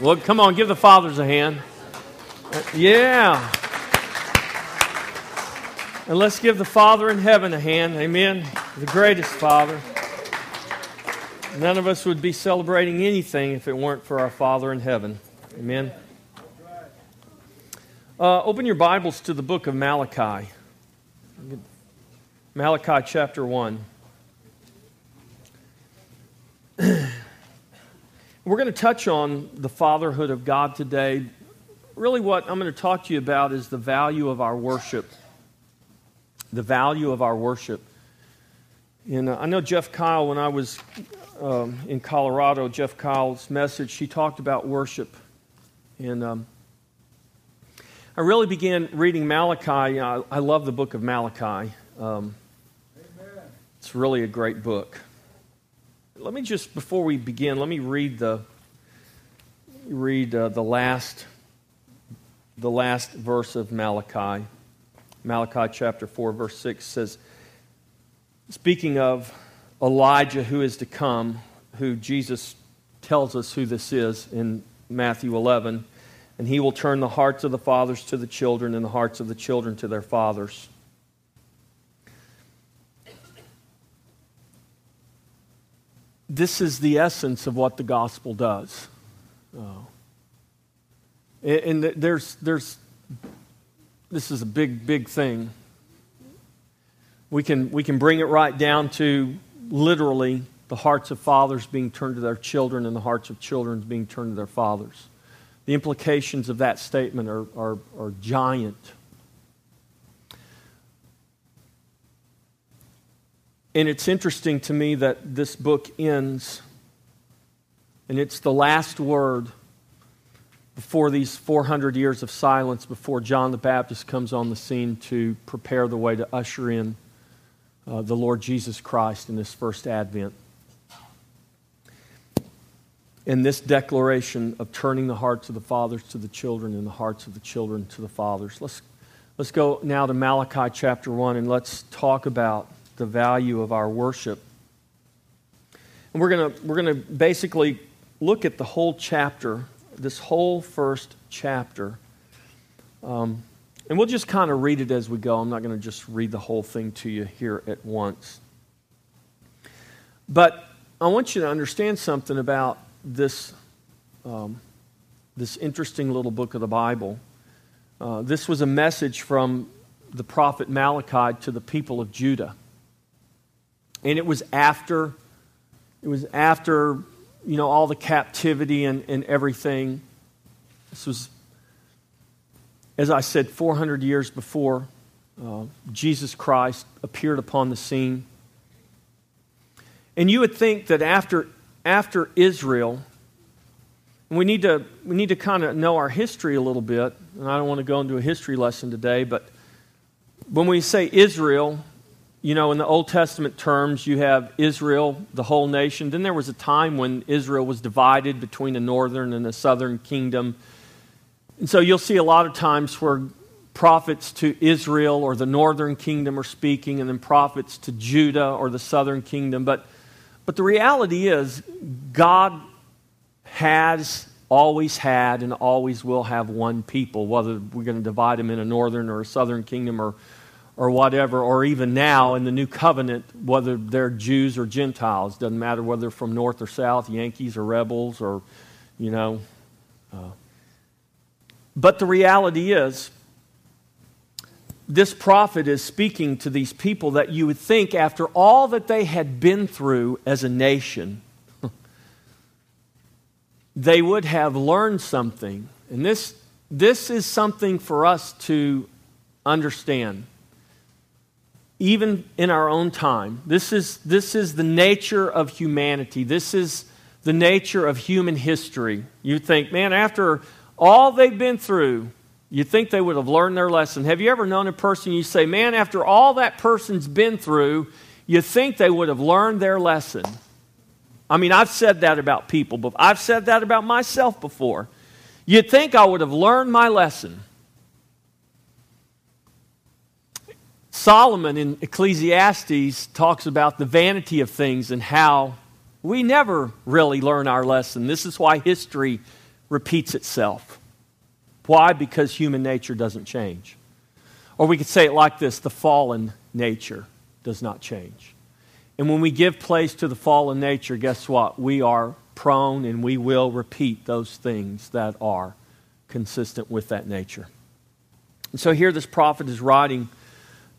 Well, come on, give the fathers a hand. Yeah. And let's give the Father in heaven a hand. Amen. The greatest Father. None of us would be celebrating anything if it weren't for our Father in heaven. Amen. Uh, open your Bibles to the book of Malachi. Malachi chapter 1. We're going to touch on the fatherhood of God today. Really, what I'm going to talk to you about is the value of our worship. The value of our worship. And uh, I know Jeff Kyle, when I was um, in Colorado, Jeff Kyle's message, he talked about worship. And um, I really began reading Malachi. I, I love the book of Malachi. Um, it's really a great book let me just before we begin, let me read the read uh, the last the last verse of Malachi. Malachi chapter 4 verse 6 says speaking of Elijah who is to come, who Jesus tells us who this is in Matthew 11, and he will turn the hearts of the fathers to the children and the hearts of the children to their fathers. This is the essence of what the gospel does. Oh. And there's, there's, this is a big, big thing. We can, we can bring it right down to literally the hearts of fathers being turned to their children and the hearts of children being turned to their fathers. The implications of that statement are, are, are giant. And it's interesting to me that this book ends, and it's the last word before these 400 years of silence, before John the Baptist comes on the scene to prepare the way to usher in uh, the Lord Jesus Christ in this first advent. In this declaration of turning the hearts of the fathers to the children and the hearts of the children to the fathers. Let's, let's go now to Malachi chapter 1 and let's talk about the value of our worship. And we're going we're to basically look at the whole chapter, this whole first chapter. Um, and we'll just kind of read it as we go. I'm not going to just read the whole thing to you here at once. But I want you to understand something about this, um, this interesting little book of the Bible. Uh, this was a message from the prophet Malachi to the people of Judah. And it was after, it was after, you know, all the captivity and, and everything. This was, as I said, 400 years before uh, Jesus Christ appeared upon the scene. And you would think that after, after Israel, we need to, we need to kind of know our history a little bit. And I don't want to go into a history lesson today, but when we say Israel, you know, in the Old Testament terms, you have Israel, the whole nation. Then there was a time when Israel was divided between the northern and the southern kingdom. And so you'll see a lot of times where prophets to Israel or the northern kingdom are speaking, and then prophets to Judah or the southern kingdom. But, but the reality is, God has always had and always will have one people, whether we're going to divide them in a northern or a southern kingdom or or whatever, or even now in the new covenant, whether they're Jews or Gentiles, doesn't matter whether they're from north or south, Yankees or rebels, or, you know. Uh, but the reality is, this prophet is speaking to these people that you would think, after all that they had been through as a nation, they would have learned something. And this, this is something for us to understand even in our own time. This is, this is the nature of humanity. This is the nature of human history. You think, man, after all they've been through, you think they would have learned their lesson. Have you ever known a person you say, man, after all that person's been through, you think they would have learned their lesson? I mean, I've said that about people, but I've said that about myself before. You'd think I would have learned my lesson. Solomon in Ecclesiastes talks about the vanity of things and how we never really learn our lesson. This is why history repeats itself. Why? Because human nature doesn't change. Or we could say it like this the fallen nature does not change. And when we give place to the fallen nature, guess what? We are prone and we will repeat those things that are consistent with that nature. And so here this prophet is writing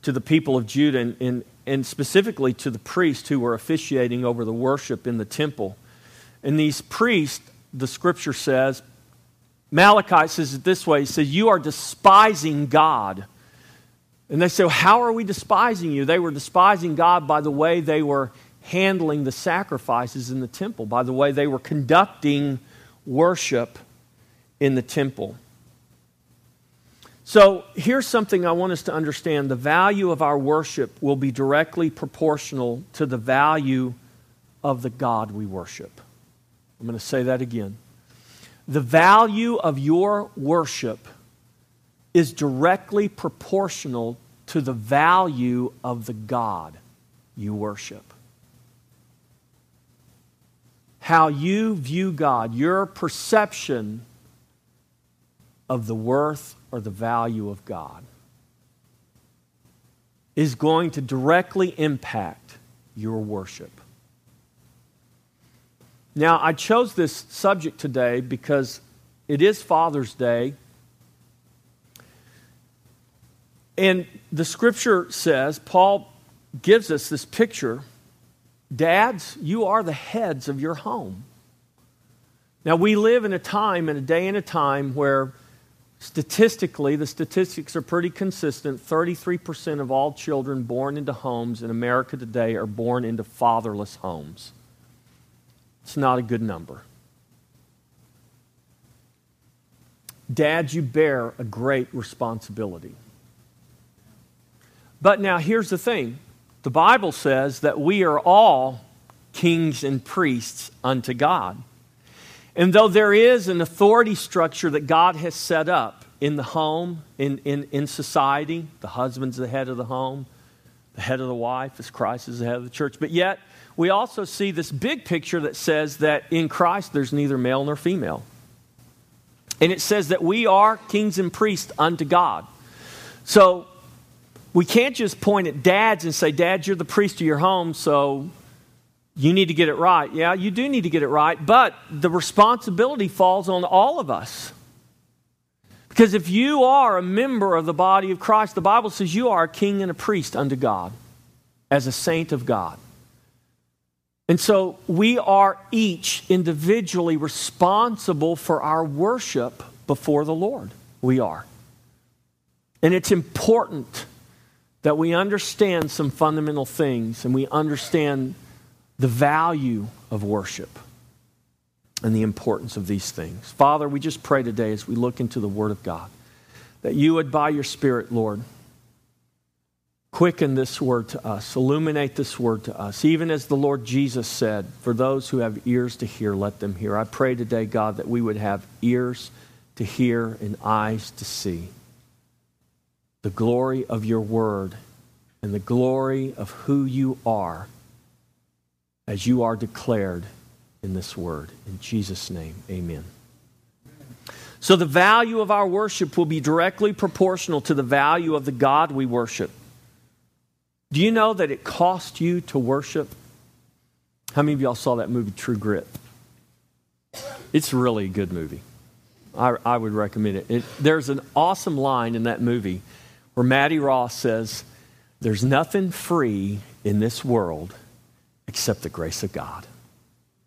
to the people of Judah and, and, and specifically to the priests who were officiating over the worship in the temple. And these priests, the scripture says, Malachi says it this way He says, You are despising God. And they say, well, How are we despising you? They were despising God by the way they were handling the sacrifices in the temple, by the way they were conducting worship in the temple. So here's something I want us to understand the value of our worship will be directly proportional to the value of the God we worship. I'm going to say that again. The value of your worship is directly proportional to the value of the God you worship. How you view God, your perception of the worth or the value of God is going to directly impact your worship. Now, I chose this subject today because it is Father's Day. And the scripture says, Paul gives us this picture Dads, you are the heads of your home. Now, we live in a time, in a day and a time where Statistically, the statistics are pretty consistent. 33% of all children born into homes in America today are born into fatherless homes. It's not a good number. Dad, you bear a great responsibility. But now here's the thing the Bible says that we are all kings and priests unto God. And though there is an authority structure that God has set up in the home, in, in, in society, the husband's the head of the home, the head of the wife, as Christ is the head of the church. But yet, we also see this big picture that says that in Christ there's neither male nor female. And it says that we are kings and priests unto God. So we can't just point at dads and say, Dad, you're the priest of your home, so you need to get it right. Yeah, you do need to get it right, but the responsibility falls on all of us. Because if you are a member of the body of Christ, the Bible says you are a king and a priest unto God, as a saint of God. And so we are each individually responsible for our worship before the Lord. We are. And it's important that we understand some fundamental things and we understand the value of worship and the importance of these things. Father, we just pray today as we look into the Word of God that you would, by your Spirit, Lord, quicken this Word to us, illuminate this Word to us. Even as the Lord Jesus said, for those who have ears to hear, let them hear. I pray today, God, that we would have ears to hear and eyes to see the glory of your Word and the glory of who you are as you are declared in this word. In Jesus' name, amen. So, the value of our worship will be directly proportional to the value of the God we worship. Do you know that it cost you to worship? How many of y'all saw that movie, True Grit? It's really a good movie. I, I would recommend it. it. There's an awesome line in that movie where Mattie Ross says, There's nothing free in this world except the grace of God.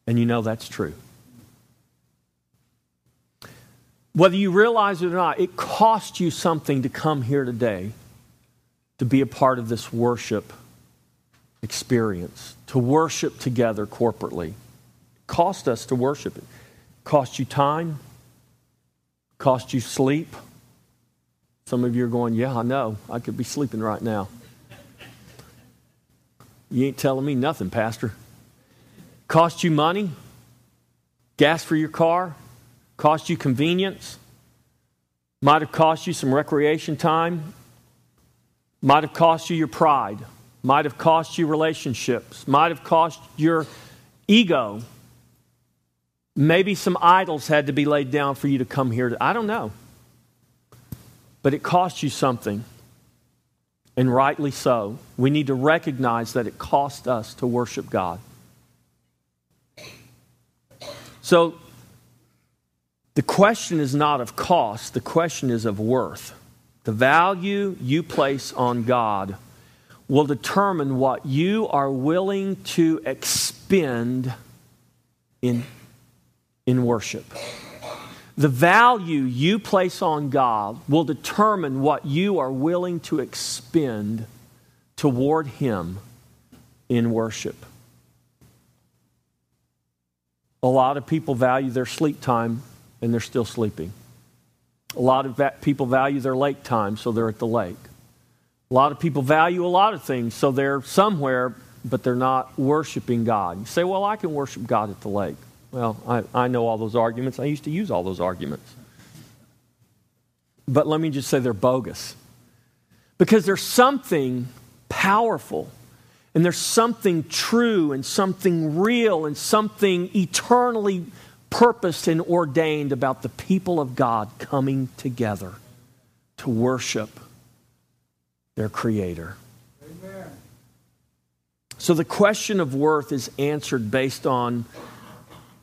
And you know that's true. Whether you realize it or not, it cost you something to come here today to be a part of this worship experience, to worship together corporately. It cost us to worship it. Cost you time, cost you sleep. Some of you are going, Yeah, I know. I could be sleeping right now. You ain't telling me nothing, Pastor. Cost you money? Gas for your car? Cost you convenience? Might have cost you some recreation time? Might have cost you your pride? Might have cost you relationships? Might have cost your ego? Maybe some idols had to be laid down for you to come here. I don't know. But it cost you something. And rightly so. We need to recognize that it cost us to worship God. So the question is not of cost, the question is of worth. The value you place on God will determine what you are willing to expend in, in worship. The value you place on God will determine what you are willing to expend toward Him in worship. A lot of people value their sleep time and they're still sleeping. A lot of va- people value their lake time, so they're at the lake. A lot of people value a lot of things, so they're somewhere, but they're not worshiping God. You say, Well, I can worship God at the lake. Well, I, I know all those arguments. I used to use all those arguments. But let me just say they're bogus. Because there's something powerful and there's something true and something real and something eternally purposed and ordained about the people of God coming together to worship their Creator. Amen. So the question of worth is answered based on,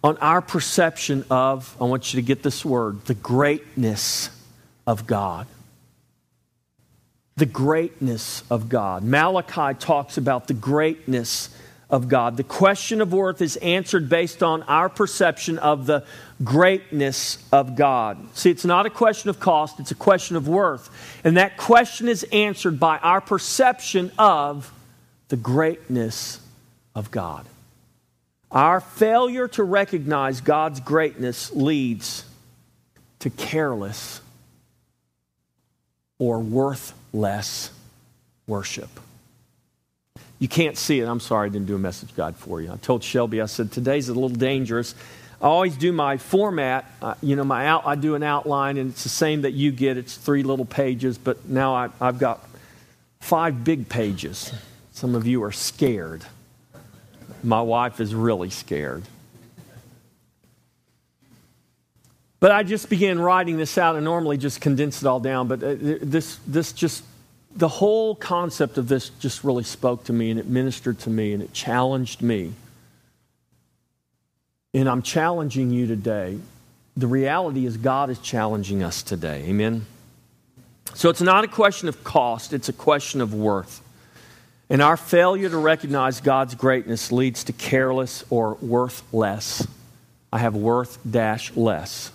on our perception of, I want you to get this word, the greatness of God the greatness of God. Malachi talks about the greatness of God. The question of worth is answered based on our perception of the greatness of God. See, it's not a question of cost, it's a question of worth. And that question is answered by our perception of the greatness of God. Our failure to recognize God's greatness leads to careless or worthless worship. You can't see it. I'm sorry I didn't do a message guide for you. I told Shelby, I said, today's a little dangerous. I always do my format, uh, you know, my out, I do an outline, and it's the same that you get. It's three little pages, but now I, I've got five big pages. Some of you are scared. My wife is really scared. But I just began writing this out and normally just condense it all down. But uh, this, this just, the whole concept of this just really spoke to me and it ministered to me and it challenged me. And I'm challenging you today. The reality is, God is challenging us today. Amen? So it's not a question of cost, it's a question of worth. And our failure to recognize God's greatness leads to careless or worth less. I have worth dash less.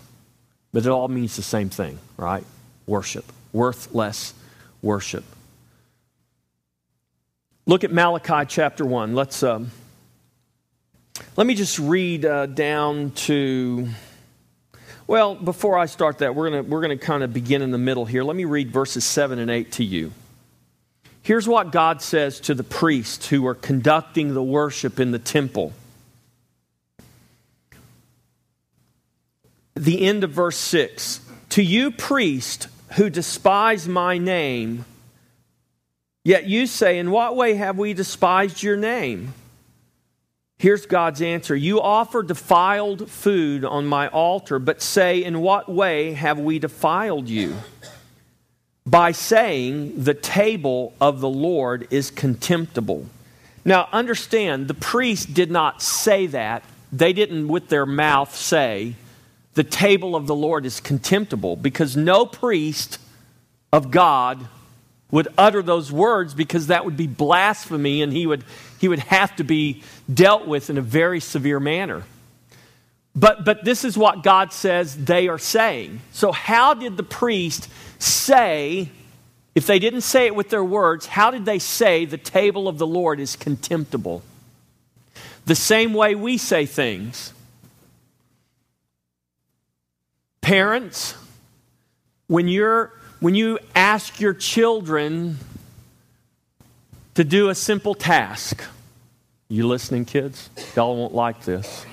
But it all means the same thing, right? Worship. Worthless worship. Look at Malachi chapter 1. Let's, um, let me just read uh, down to. Well, before I start that, we're going we're going to kind of begin in the middle here. Let me read verses 7 and 8 to you. Here's what God says to the priests who are conducting the worship in the temple. the end of verse 6 To you, priest, who despise my name, yet you say, In what way have we despised your name? Here's God's answer You offer defiled food on my altar, but say, In what way have we defiled you? By saying, The table of the Lord is contemptible. Now, understand, the priest did not say that. They didn't, with their mouth, say, the table of the Lord is contemptible because no priest of God would utter those words because that would be blasphemy and he would, he would have to be dealt with in a very severe manner. But, but this is what God says they are saying. So, how did the priest say, if they didn't say it with their words, how did they say the table of the Lord is contemptible? The same way we say things. Parents, when, you're, when you ask your children to do a simple task, you listening, kids? Y'all won't like this.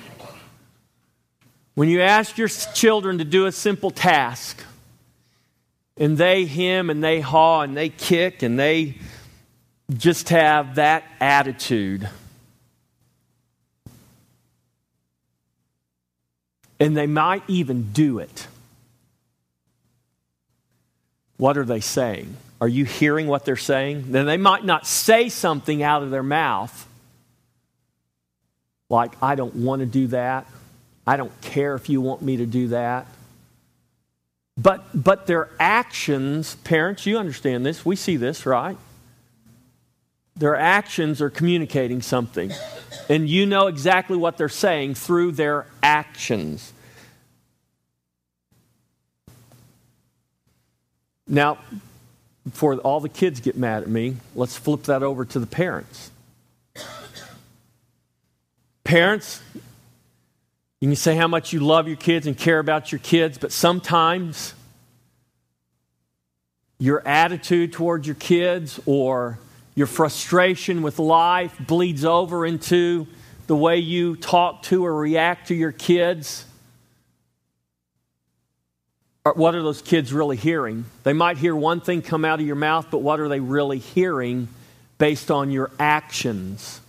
When you ask your children to do a simple task, and they hem and they haw and they kick and they just have that attitude and they might even do it. What are they saying? Are you hearing what they're saying? Then they might not say something out of their mouth like, I don't want to do that. I don't care if you want me to do that. But, but their actions, parents, you understand this. We see this, right? Their actions are communicating something. And you know exactly what they're saying through their actions. Now, before all the kids get mad at me, let's flip that over to the parents. Parents, you can say how much you love your kids and care about your kids, but sometimes your attitude towards your kids or your frustration with life bleeds over into the way you talk to or react to your kids. What are those kids really hearing? They might hear one thing come out of your mouth, but what are they really hearing based on your actions?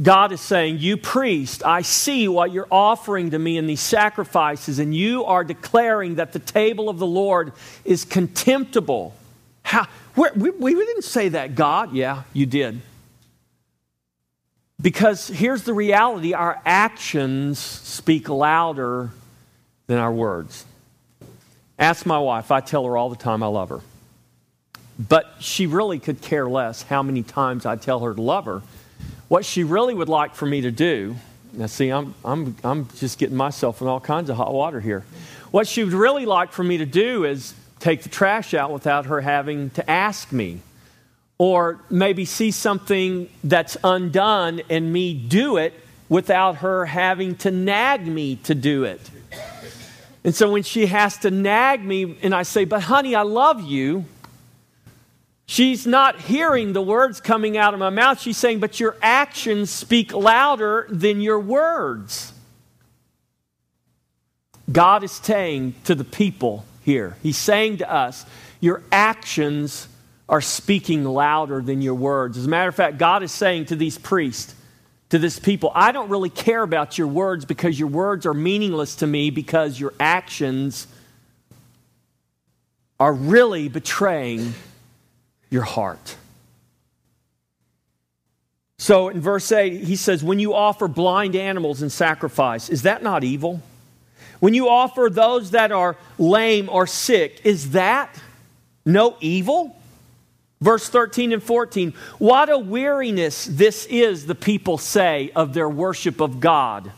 God is saying, You priest, I see what you're offering to me in these sacrifices, and you are declaring that the table of the Lord is contemptible. How, we, we didn't say that, God. Yeah, you did. Because here's the reality our actions speak louder than our words. Ask my wife, I tell her all the time I love her. But she really could care less how many times I tell her to love her what she really would like for me to do, now see, I'm, I'm, I'm just getting myself in all kinds of hot water here. What she would really like for me to do is take the trash out without her having to ask me. Or maybe see something that's undone and me do it without her having to nag me to do it. And so when she has to nag me and I say, But honey, I love you, She's not hearing the words coming out of my mouth. She's saying, But your actions speak louder than your words. God is saying to the people here, He's saying to us, Your actions are speaking louder than your words. As a matter of fact, God is saying to these priests, to this people, I don't really care about your words because your words are meaningless to me because your actions are really betraying your heart. So in verse 8, he says, When you offer blind animals in sacrifice, is that not evil? When you offer those that are lame or sick, is that no evil? Verse 13 and 14, what a weariness this is, the people say, of their worship of God.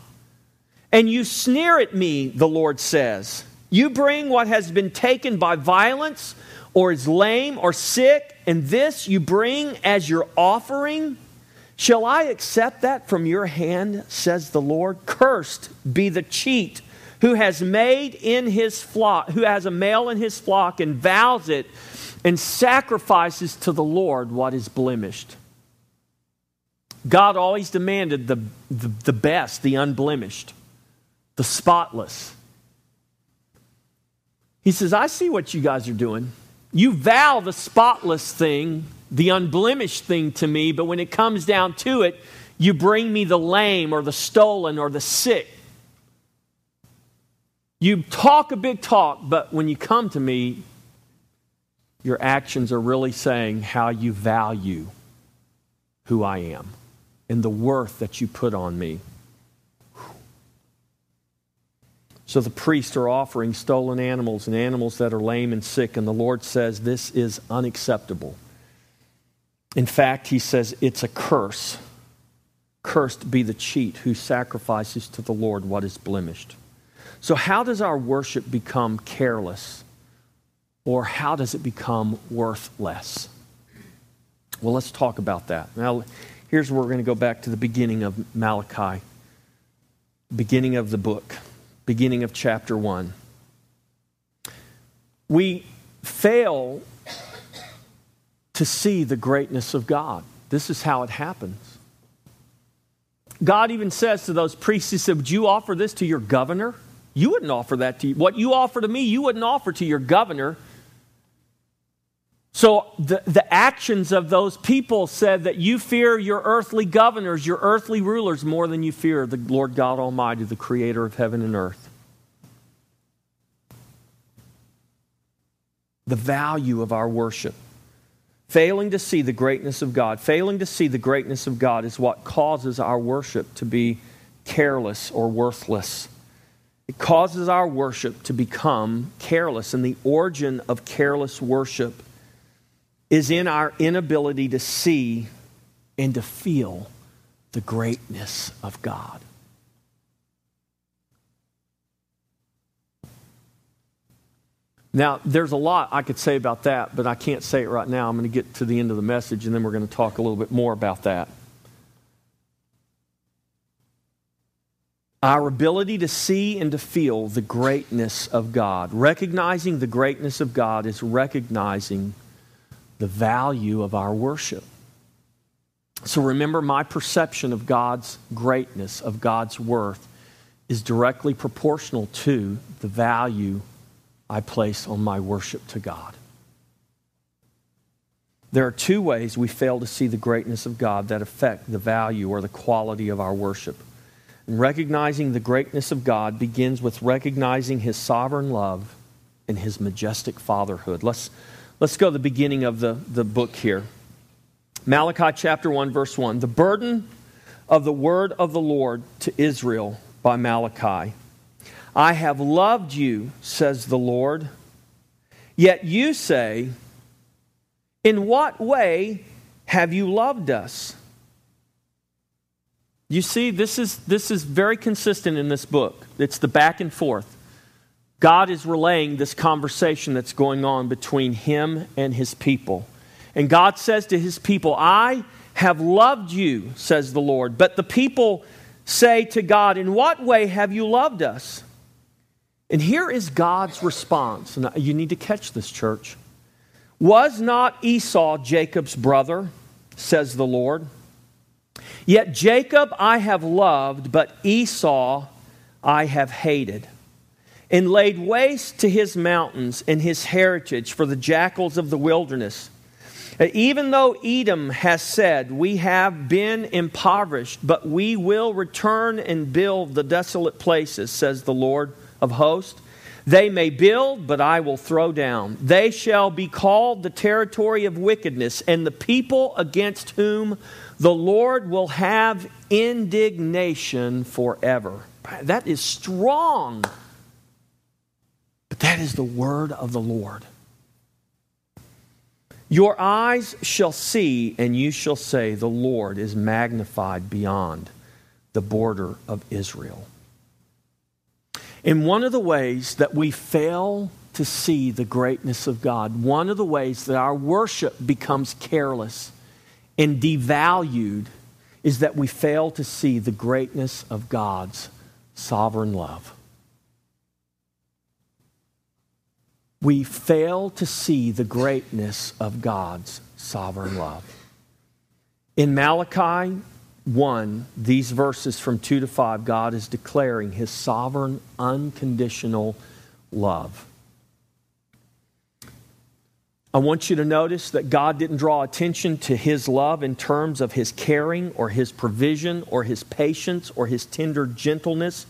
And you sneer at me, the Lord says. You bring what has been taken by violence or is lame or sick, and this you bring as your offering? Shall I accept that from your hand, says the Lord? Cursed be the cheat who has made in his flock, who has a male in his flock and vows it and sacrifices to the Lord what is blemished. God always demanded the, the, the best, the unblemished, the spotless. He says, I see what you guys are doing. You vow the spotless thing, the unblemished thing to me, but when it comes down to it, you bring me the lame or the stolen or the sick. You talk a big talk, but when you come to me, your actions are really saying how you value who I am and the worth that you put on me. So the priests are offering stolen animals and animals that are lame and sick, and the Lord says this is unacceptable. In fact, he says it's a curse. Cursed be the cheat who sacrifices to the Lord what is blemished. So, how does our worship become careless? Or how does it become worthless? Well, let's talk about that. Now, here's where we're going to go back to the beginning of Malachi, beginning of the book beginning of chapter 1. We fail to see the greatness of God. This is how it happens. God even says to those priests, He said, Would you offer this to your governor? You wouldn't offer that to you. What you offer to me, you wouldn't offer to your governor. So the, the actions of those people said that you fear your earthly governors, your earthly rulers, more than you fear the Lord God Almighty, the creator of heaven and earth. The value of our worship. Failing to see the greatness of God, failing to see the greatness of God is what causes our worship to be careless or worthless. It causes our worship to become careless. And the origin of careless worship is in our inability to see and to feel the greatness of God. Now, there's a lot I could say about that, but I can't say it right now. I'm going to get to the end of the message, and then we're going to talk a little bit more about that. Our ability to see and to feel the greatness of God. Recognizing the greatness of God is recognizing the value of our worship. So remember, my perception of God's greatness, of God's worth, is directly proportional to the value I place on my worship to God. There are two ways we fail to see the greatness of God that affect the value or the quality of our worship. And recognizing the greatness of God begins with recognizing His sovereign love and His majestic fatherhood. Let's, let's go to the beginning of the, the book here. Malachi chapter 1, verse 1. The burden of the word of the Lord to Israel by Malachi. I have loved you, says the Lord. Yet you say, In what way have you loved us? You see, this is, this is very consistent in this book. It's the back and forth. God is relaying this conversation that's going on between him and his people. And God says to his people, I have loved you, says the Lord. But the people say to God, In what way have you loved us? And here is God's response. And you need to catch this, church. Was not Esau Jacob's brother, says the Lord? Yet Jacob I have loved, but Esau I have hated, and laid waste to his mountains and his heritage for the jackals of the wilderness. Uh, even though Edom has said, We have been impoverished, but we will return and build the desolate places, says the Lord of hosts. They may build, but I will throw down. They shall be called the territory of wickedness, and the people against whom the Lord will have indignation forever. That is strong. That is the word of the Lord. Your eyes shall see, and you shall say, The Lord is magnified beyond the border of Israel. In one of the ways that we fail to see the greatness of God, one of the ways that our worship becomes careless and devalued is that we fail to see the greatness of God's sovereign love. We fail to see the greatness of God's sovereign love. In Malachi, 1, these verses from 2 to 5, God is declaring his sovereign, unconditional love. I want you to notice that God didn't draw attention to his love in terms of his caring or his provision or his patience or his tender gentleness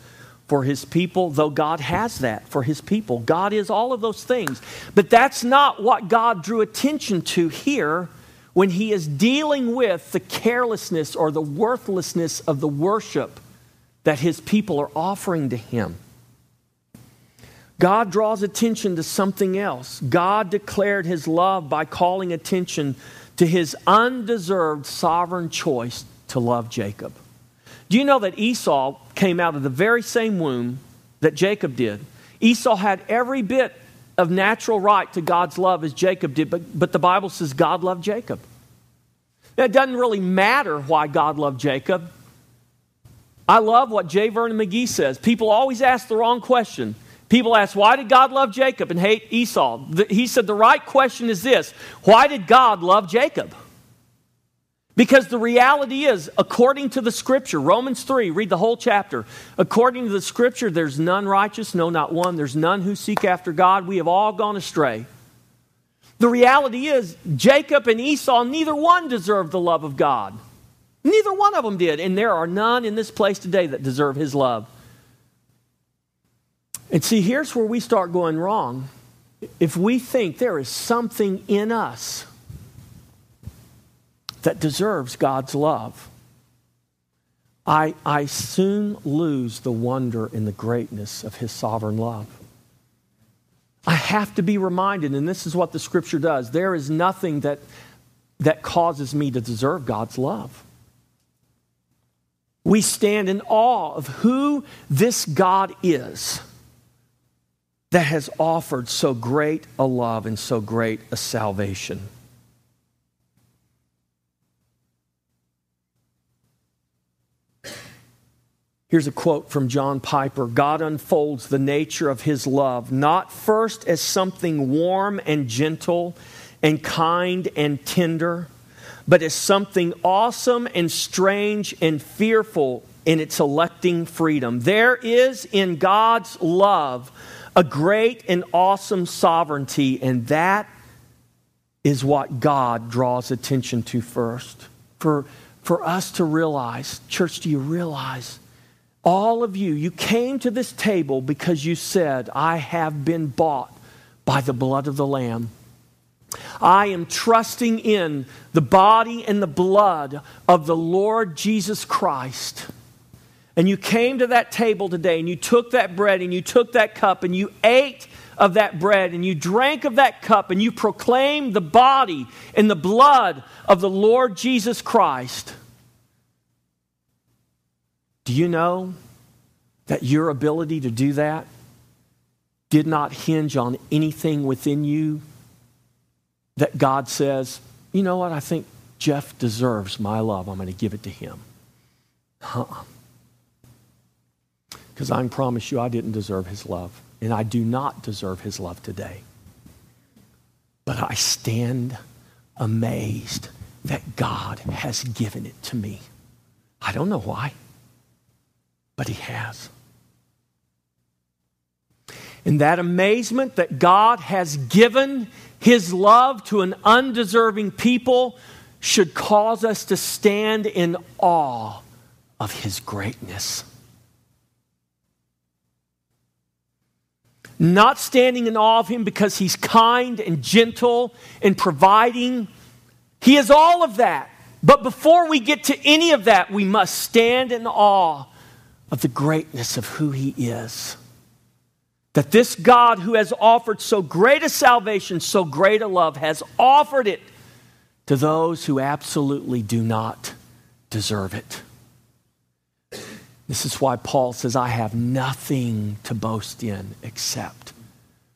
for his people, though God has that for his people. God is all of those things. But that's not what God drew attention to here when he is dealing with the carelessness or the worthlessness of the worship that his people are offering to him. God draws attention to something else. God declared his love by calling attention to his undeserved sovereign choice to love Jacob. Do you know that Esau came out of the very same womb that Jacob did? Esau had every bit of natural right to God's love as Jacob did, but, but the Bible says God loved Jacob. Now, it doesn't really matter why God loved Jacob. I love what J. Vernon McGee says. People always ask the wrong question. People ask, why did God love Jacob and hate Esau? he said, the right question is this why did God love Jacob? Because the reality is, according to the scripture, Romans 3, read the whole chapter. According to the scripture, there's none righteous, no, not one. There's none who seek after God. We have all gone astray. The reality is, Jacob and Esau, neither one deserved the love of God. Neither one of them did. And there are none in this place today that deserve his love. And see, here's where we start going wrong. If we think there is something in us that deserves God's love, I, I soon lose the wonder and the greatness of his sovereign love. I have to be reminded, and this is what the scripture does there is nothing that, that causes me to deserve God's love. We stand in awe of who this God is that has offered so great a love and so great a salvation. Here's a quote from John Piper God unfolds the nature of his love, not first as something warm and gentle and kind and tender, but as something awesome and strange and fearful in its electing freedom. There is in God's love a great and awesome sovereignty, and that is what God draws attention to first. For, for us to realize, church, do you realize? All of you, you came to this table because you said, I have been bought by the blood of the Lamb. I am trusting in the body and the blood of the Lord Jesus Christ. And you came to that table today and you took that bread and you took that cup and you ate of that bread and you drank of that cup and you proclaimed the body and the blood of the Lord Jesus Christ. Do you know that your ability to do that did not hinge on anything within you that God says, you know what, I think Jeff deserves my love. I'm going to give it to him. Huh. Because I can promise you I didn't deserve his love, and I do not deserve his love today. But I stand amazed that God has given it to me. I don't know why but He has. In that amazement that God has given His love to an undeserving people should cause us to stand in awe of His greatness. Not standing in awe of Him because He's kind and gentle and providing. He is all of that. But before we get to any of that, we must stand in awe of the greatness of who He is. That this God who has offered so great a salvation, so great a love, has offered it to those who absolutely do not deserve it. This is why Paul says, I have nothing to boast in except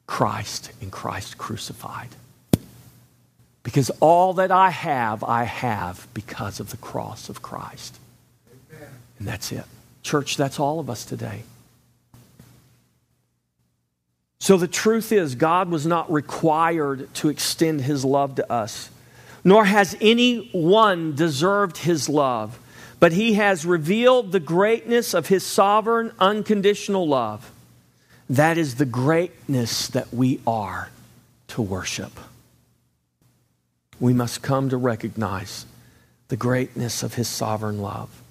Christ and Christ crucified. Because all that I have, I have because of the cross of Christ. Amen. And that's it. Church, that's all of us today. So the truth is, God was not required to extend his love to us, nor has anyone deserved his love, but he has revealed the greatness of his sovereign, unconditional love. That is the greatness that we are to worship. We must come to recognize the greatness of his sovereign love.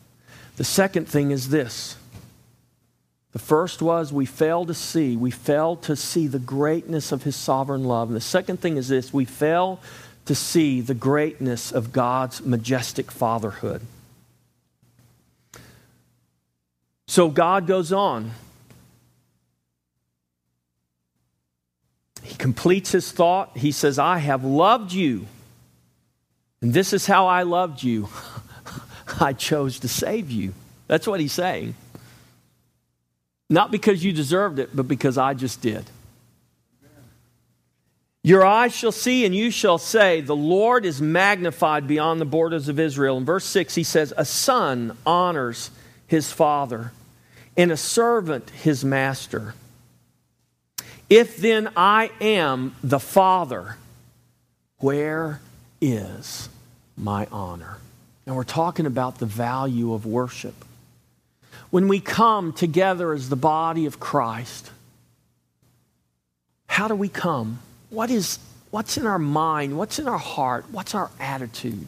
The second thing is this. The first was we fail to see, we fail to see the greatness of his sovereign love. And the second thing is this we fail to see the greatness of God's majestic fatherhood. So God goes on. He completes his thought. He says, I have loved you. And this is how I loved you. I chose to save you. That's what he's saying. Not because you deserved it, but because I just did. Your eyes shall see, and you shall say, The Lord is magnified beyond the borders of Israel. In verse 6, he says, A son honors his father, and a servant his master. If then I am the father, where is my honor? And we're talking about the value of worship. When we come together as the body of Christ, how do we come? What is, what's in our mind? What's in our heart? What's our attitude?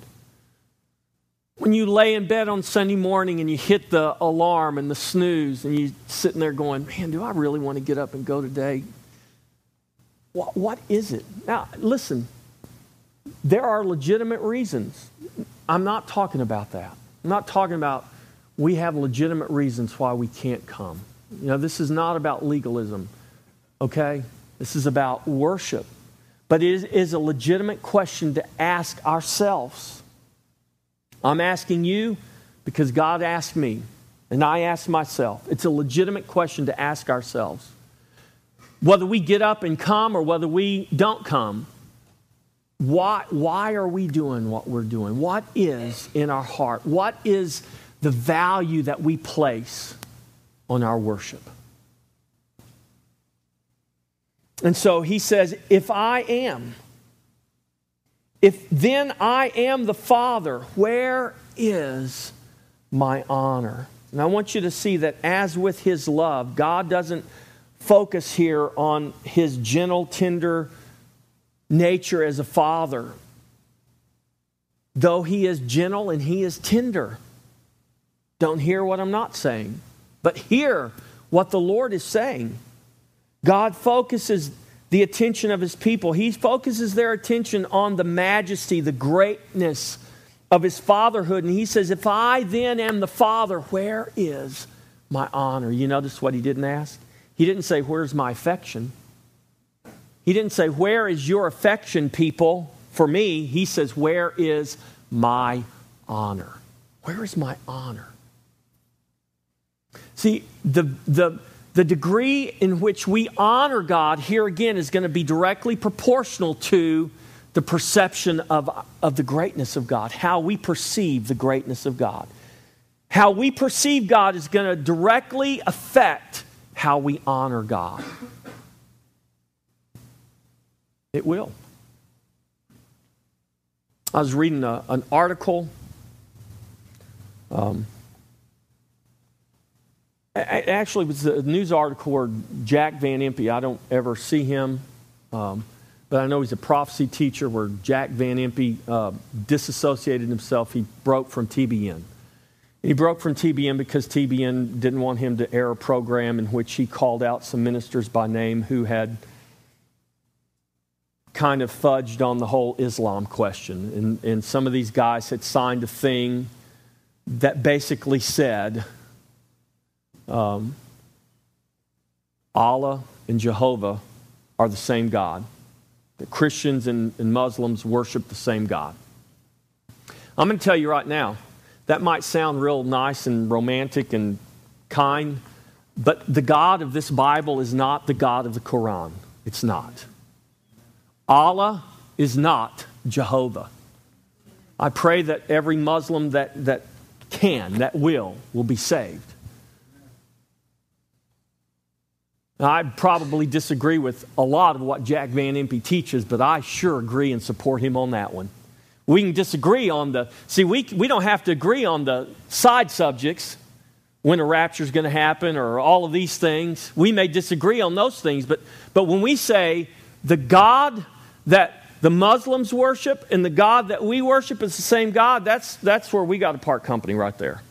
When you lay in bed on Sunday morning and you hit the alarm and the snooze and you're sitting there going, man, do I really want to get up and go today? What, what is it? Now, listen, there are legitimate reasons. I'm not talking about that. I'm not talking about we have legitimate reasons why we can't come. You know, this is not about legalism, okay? This is about worship. But it is a legitimate question to ask ourselves. I'm asking you because God asked me, and I asked myself. It's a legitimate question to ask ourselves. Whether we get up and come or whether we don't come, why, why are we doing what we're doing? What is in our heart? What is the value that we place on our worship? And so he says, If I am, if then I am the Father, where is my honor? And I want you to see that as with his love, God doesn't focus here on his gentle, tender nature as a father. Though he is gentle and he is tender. Don't hear what I'm not saying, but hear what the Lord is saying. God focuses the attention of his people. He focuses their attention on the majesty, the greatness of his fatherhood. And he says, If I then am the father, where is my honor? You notice what he didn't ask? He didn't say, Where's my affection? He didn't say, Where is your affection, people, for me? He says, Where is my honor? Where is my honor? See, the, the, the degree in which we honor God here again is going to be directly proportional to the perception of, of the greatness of God, how we perceive the greatness of God. How we perceive God is going to directly affect how we honor God. It will. I was reading a, an article. Um, actually it was a news article where Jack Van Impe, I don't ever see him, um, but I know he's a prophecy teacher where Jack Van Impe uh, disassociated himself. He broke from TBN. He broke from TBN because TBN didn't want him to air a program in which he called out some ministers by name who had kind of fudged on the whole Islam question. And, and some of these guys had signed a thing that basically said, um, Allah and Jehovah are the same God. That Christians and, and Muslims worship the same God. I'm going to tell you right now, that might sound real nice and romantic and kind, but the God of this Bible is not the God of the Quran. It's not. Allah is not Jehovah. I pray that every Muslim that, that can, that will, will be saved. Now, I probably disagree with a lot of what Jack Van Impe teaches, but I sure agree and support him on that one. We can disagree on the, see, we, we don't have to agree on the side subjects, when a rapture is going to happen or all of these things. We may disagree on those things, but, but when we say the God that the Muslims worship and the God that we worship is the same God, that's, that's where we got to part company right there.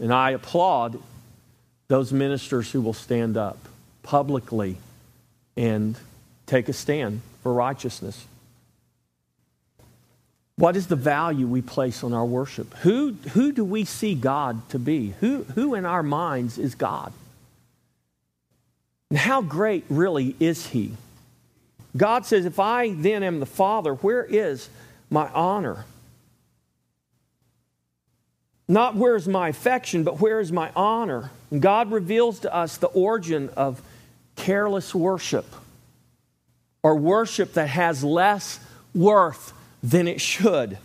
And I applaud those ministers who will stand up publicly and take a stand for righteousness. What is the value we place on our worship? Who, who do we see God to be? Who, who in our minds is God? And how great really is He? God says, If I then am the Father, where is my honor? Not where is my affection, but where is my honor? And God reveals to us the origin of careless worship or worship that has less worth than it should.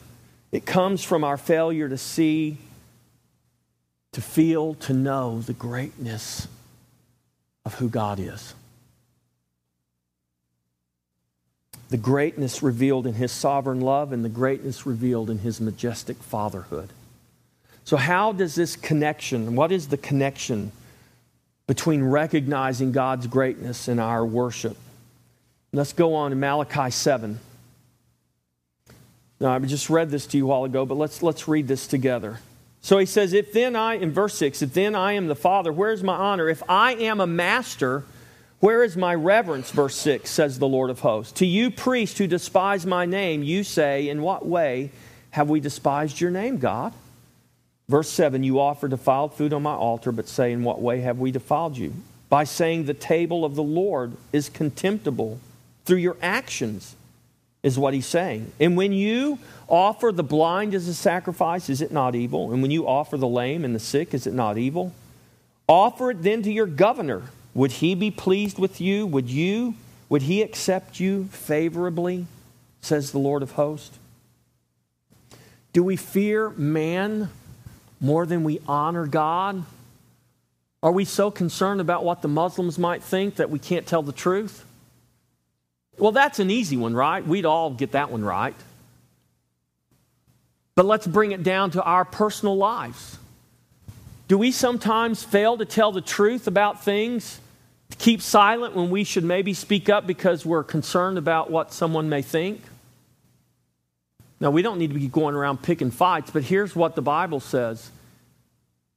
It comes from our failure to see, to feel, to know the greatness of who God is. The greatness revealed in His sovereign love and the greatness revealed in His majestic fatherhood. So, how does this connection, what is the connection between recognizing God's greatness and our worship. Let's go on to Malachi 7. Now, I just read this to you a while ago, but let's, let's read this together. So he says, If then I, in verse 6, if then I am the Father, where's my honor? If I am a master, where is my reverence? Verse 6 says the Lord of hosts. To you, priests who despise my name, you say, In what way have we despised your name, God? Verse 7 You offer defiled food on my altar, but say, In what way have we defiled you? By saying the table of the Lord is contemptible through your actions, is what he's saying. And when you offer the blind as a sacrifice, is it not evil? And when you offer the lame and the sick, is it not evil? Offer it then to your governor. Would he be pleased with you? Would you? Would he accept you favorably? Says the Lord of hosts. Do we fear man more than we honor God? Are we so concerned about what the Muslims might think that we can't tell the truth? Well, that's an easy one, right? We'd all get that one right. But let's bring it down to our personal lives. Do we sometimes fail to tell the truth about things, keep silent when we should maybe speak up because we're concerned about what someone may think? Now, we don't need to be going around picking fights, but here's what the Bible says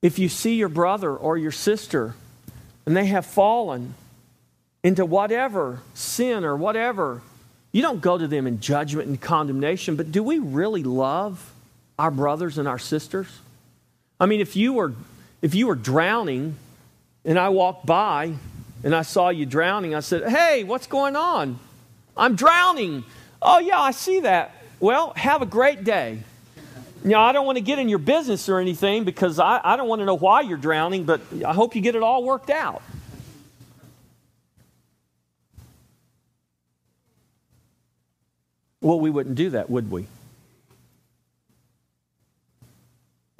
If you see your brother or your sister and they have fallen into whatever sin or whatever, you don't go to them in judgment and condemnation, but do we really love our brothers and our sisters? I mean, if you were, if you were drowning and I walked by and I saw you drowning, I said, Hey, what's going on? I'm drowning. Oh, yeah, I see that. Well, have a great day. Know, I don't want to get in your business or anything because I, I don't want to know why you're drowning, but I hope you get it all worked out. Well, we wouldn't do that, would we?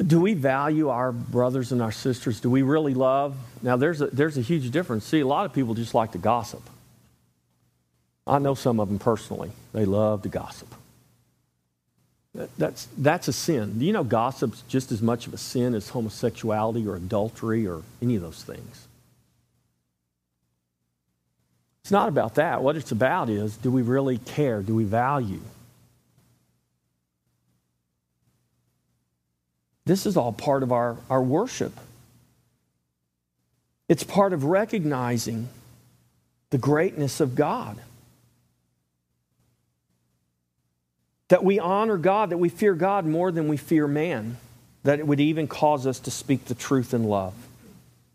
Do we value our brothers and our sisters? Do we really love? Now, there's a, there's a huge difference. See, a lot of people just like to gossip. I know some of them personally. They love to gossip. That, that's, that's a sin. Do you know gossip's just as much of a sin as homosexuality or adultery or any of those things? It's not about that. What it's about is do we really care? Do we value? This is all part of our, our worship. It's part of recognizing the greatness of God. That we honor God, that we fear God more than we fear man, that it would even cause us to speak the truth in love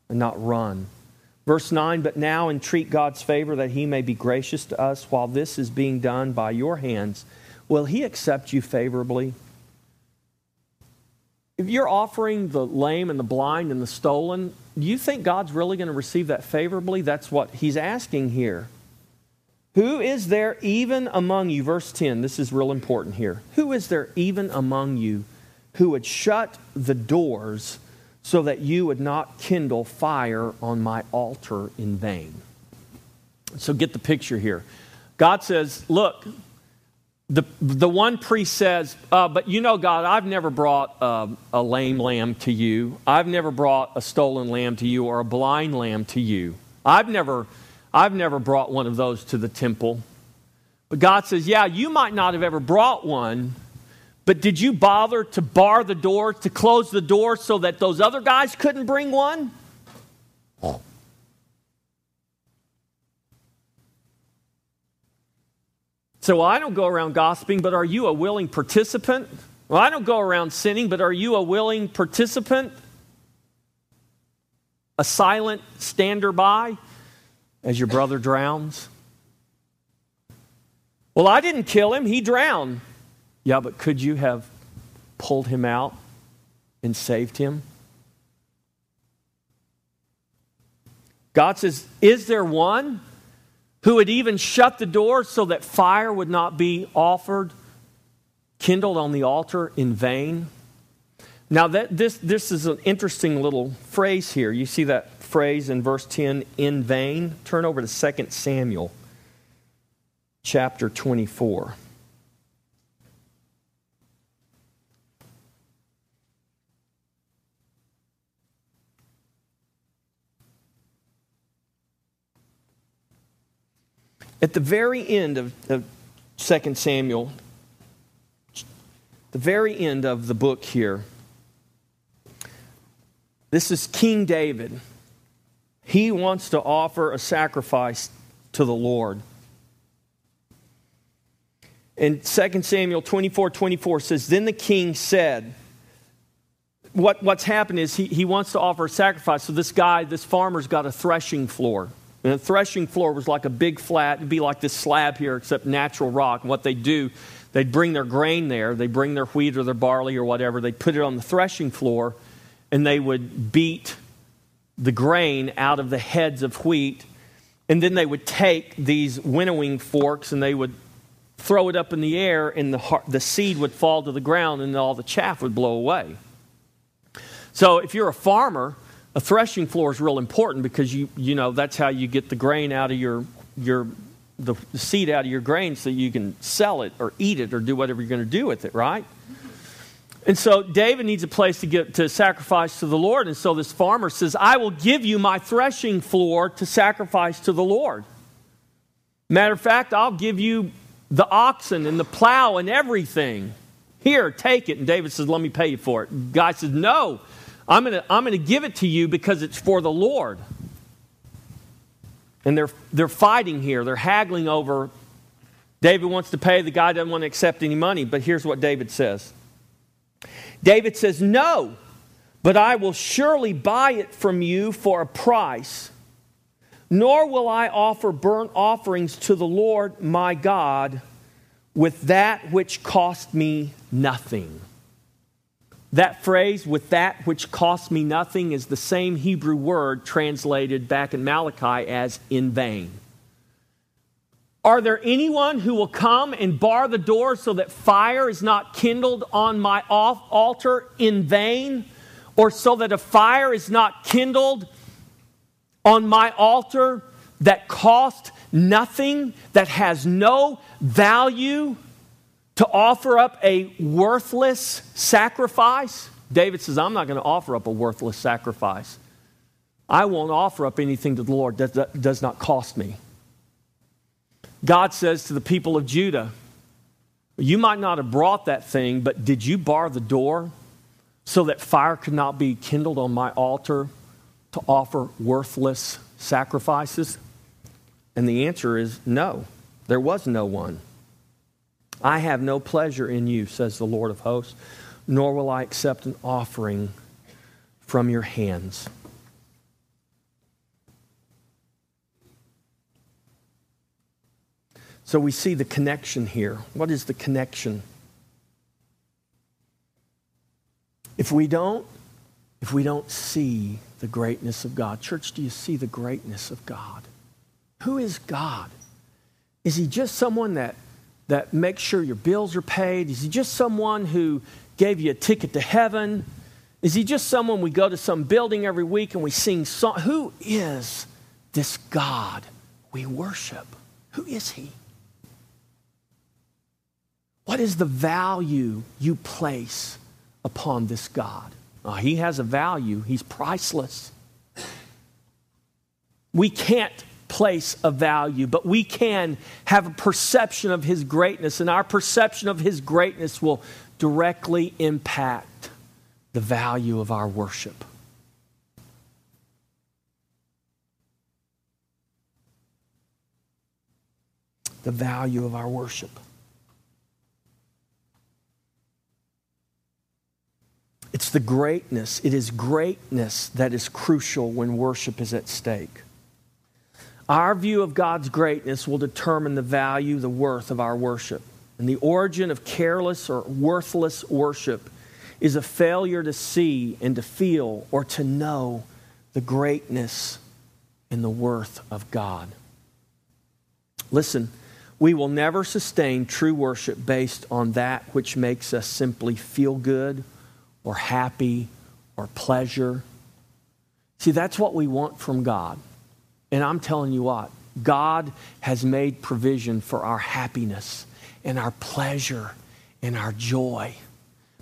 and not run. Verse 9, but now entreat God's favor that he may be gracious to us while this is being done by your hands. Will he accept you favorably? If you're offering the lame and the blind and the stolen, do you think God's really going to receive that favorably? That's what he's asking here. Who is there even among you? Verse 10, this is real important here. Who is there even among you who would shut the doors so that you would not kindle fire on my altar in vain? So get the picture here. God says, Look, the, the one priest says, uh, But you know, God, I've never brought uh, a lame lamb to you. I've never brought a stolen lamb to you or a blind lamb to you. I've never, I've never brought one of those to the temple. But God says, Yeah, you might not have ever brought one, but did you bother to bar the door, to close the door so that those other guys couldn't bring one? So well, I don't go around gossiping, but are you a willing participant? Well, I don't go around sinning, but are you a willing participant? A silent stander by as your brother drowns? Well, I didn't kill him, he drowned. Yeah, but could you have pulled him out and saved him? God says, Is there one? Who would even shut the door so that fire would not be offered, kindled on the altar in vain. Now, that, this, this is an interesting little phrase here. You see that phrase in verse 10, in vain? Turn over to 2 Samuel chapter 24. At the very end of, of 2 Samuel, the very end of the book here. This is King David. He wants to offer a sacrifice to the Lord. And 2 Samuel 24 24 says, Then the king said, what, What's happened is he, he wants to offer a sacrifice. So this guy, this farmer's got a threshing floor. And the threshing floor was like a big flat, it'd be like this slab here, except natural rock. And what they do, they'd bring their grain there, they bring their wheat or their barley or whatever, they'd put it on the threshing floor, and they would beat the grain out of the heads of wheat. And then they would take these winnowing forks and they would throw it up in the air, and the, the seed would fall to the ground, and all the chaff would blow away. So if you're a farmer, a threshing floor is real important because you, you know that's how you get the grain out of your, your the, seed out of your grain so you can sell it or eat it or do whatever you're going to do with it, right? And so David needs a place to get to sacrifice to the Lord. And so this farmer says, I will give you my threshing floor to sacrifice to the Lord. Matter of fact, I'll give you the oxen and the plow and everything. Here, take it. And David says, Let me pay you for it. God says, No, I'm going to I'm going to give it to you because it's for the Lord. And they're, they're fighting here. They're haggling over. David wants to pay. The guy doesn't want to accept any money. But here's what David says David says, No, but I will surely buy it from you for a price nor will I offer burnt offerings to the Lord my God with that which cost me nothing. That phrase, with that which cost me nothing, is the same Hebrew word translated back in Malachi as in vain. Are there anyone who will come and bar the door so that fire is not kindled on my altar in vain? Or so that a fire is not kindled on my altar that cost nothing, that has no value, to offer up a worthless sacrifice? David says, I'm not going to offer up a worthless sacrifice. I won't offer up anything to the Lord that does not cost me. God says to the people of Judah, You might not have brought that thing, but did you bar the door so that fire could not be kindled on my altar to offer worthless sacrifices? And the answer is no, there was no one. I have no pleasure in you, says the Lord of hosts, nor will I accept an offering from your hands. So we see the connection here. What is the connection? If we don't if we don't see the greatness of God. Church, do you see the greatness of God? Who is God? Is he just someone that, that makes sure your bills are paid? Is he just someone who gave you a ticket to heaven? Is he just someone we go to some building every week and we sing song? Who is this God we worship? Who is he? What is the value you place upon this God? Oh, he has a value, he's priceless. We can't place of value, but we can have a perception of his greatness, and our perception of his greatness will directly impact the value of our worship. The value of our worship. It's the greatness, it is greatness that is crucial when worship is at stake. Our view of God's greatness will determine the value, the worth of our worship. And the origin of careless or worthless worship is a failure to see and to feel or to know the greatness and the worth of God. Listen, we will never sustain true worship based on that which makes us simply feel good or happy or pleasure. See, that's what we want from God. And I'm telling you what, God has made provision for our happiness and our pleasure and our joy,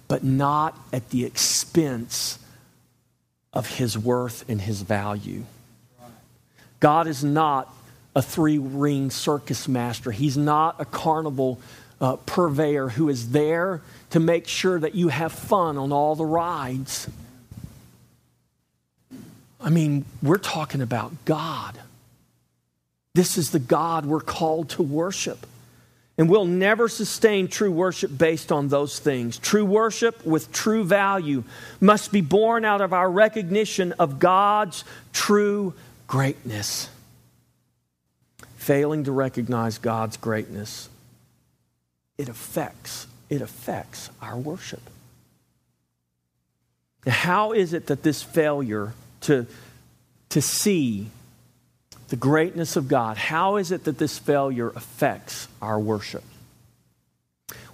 but not at the expense of His worth and His value. God is not a three ring circus master, He's not a carnival uh, purveyor who is there to make sure that you have fun on all the rides. I mean, we're talking about God. This is the God we're called to worship. And we'll never sustain true worship based on those things. True worship with true value must be born out of our recognition of God's true greatness. Failing to recognize God's greatness, it affects, it affects our worship. How is it that this failure to, to see the greatness of God, how is it that this failure affects our worship?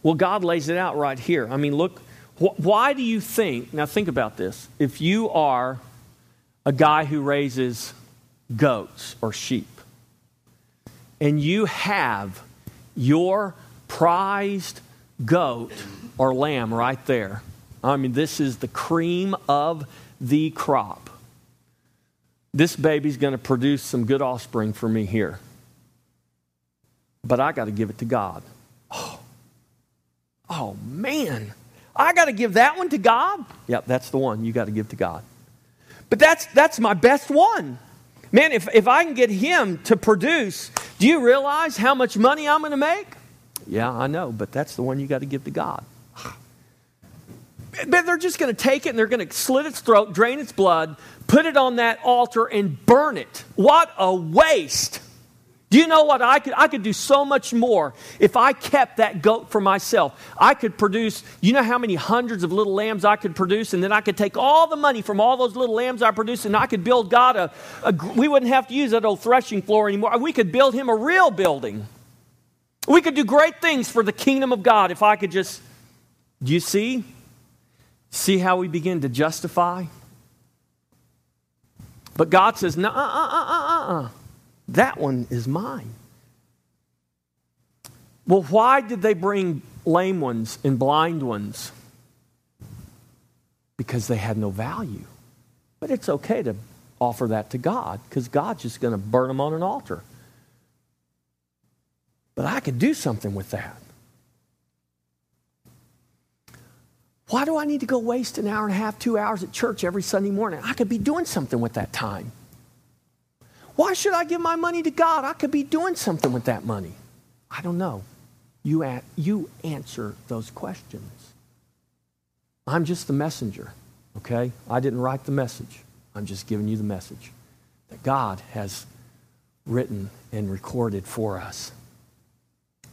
Well, God lays it out right here. I mean, look, wh- why do you think, now think about this, if you are a guy who raises goats or sheep, and you have your prized goat or lamb right there, I mean, this is the cream of the crop this baby's going to produce some good offspring for me here. But I got to give it to God. Oh, oh man. I got to give that one to God? Yep, that's the one you got to give to God. But that's, that's my best one. Man, if, if I can get him to produce, do you realize how much money I'm going to make? Yeah, I know, but that's the one you got to give to God. But they're just going to take it and they're going to slit its throat, drain its blood, put it on that altar, and burn it. What a waste! Do you know what I could I could do so much more if I kept that goat for myself. I could produce, you know how many hundreds of little lambs I could produce and then I could take all the money from all those little lambs I produced and I could build God a, a we wouldn't have to use that old threshing floor anymore. We could build him a real building. We could do great things for the kingdom of God if I could just do you see? See how we begin to justify? But God says, no, uh, uh, uh, uh, uh. That one is mine. Well, why did they bring lame ones and blind ones? Because they had no value. But it's okay to offer that to God because God's just going to burn them on an altar. But I could do something with that. Why do I need to go waste an hour and a half, two hours at church every Sunday morning? I could be doing something with that time. Why should I give my money to God? I could be doing something with that money. I don't know. You, you answer those questions. I'm just the messenger, okay? I didn't write the message. I'm just giving you the message that God has written and recorded for us.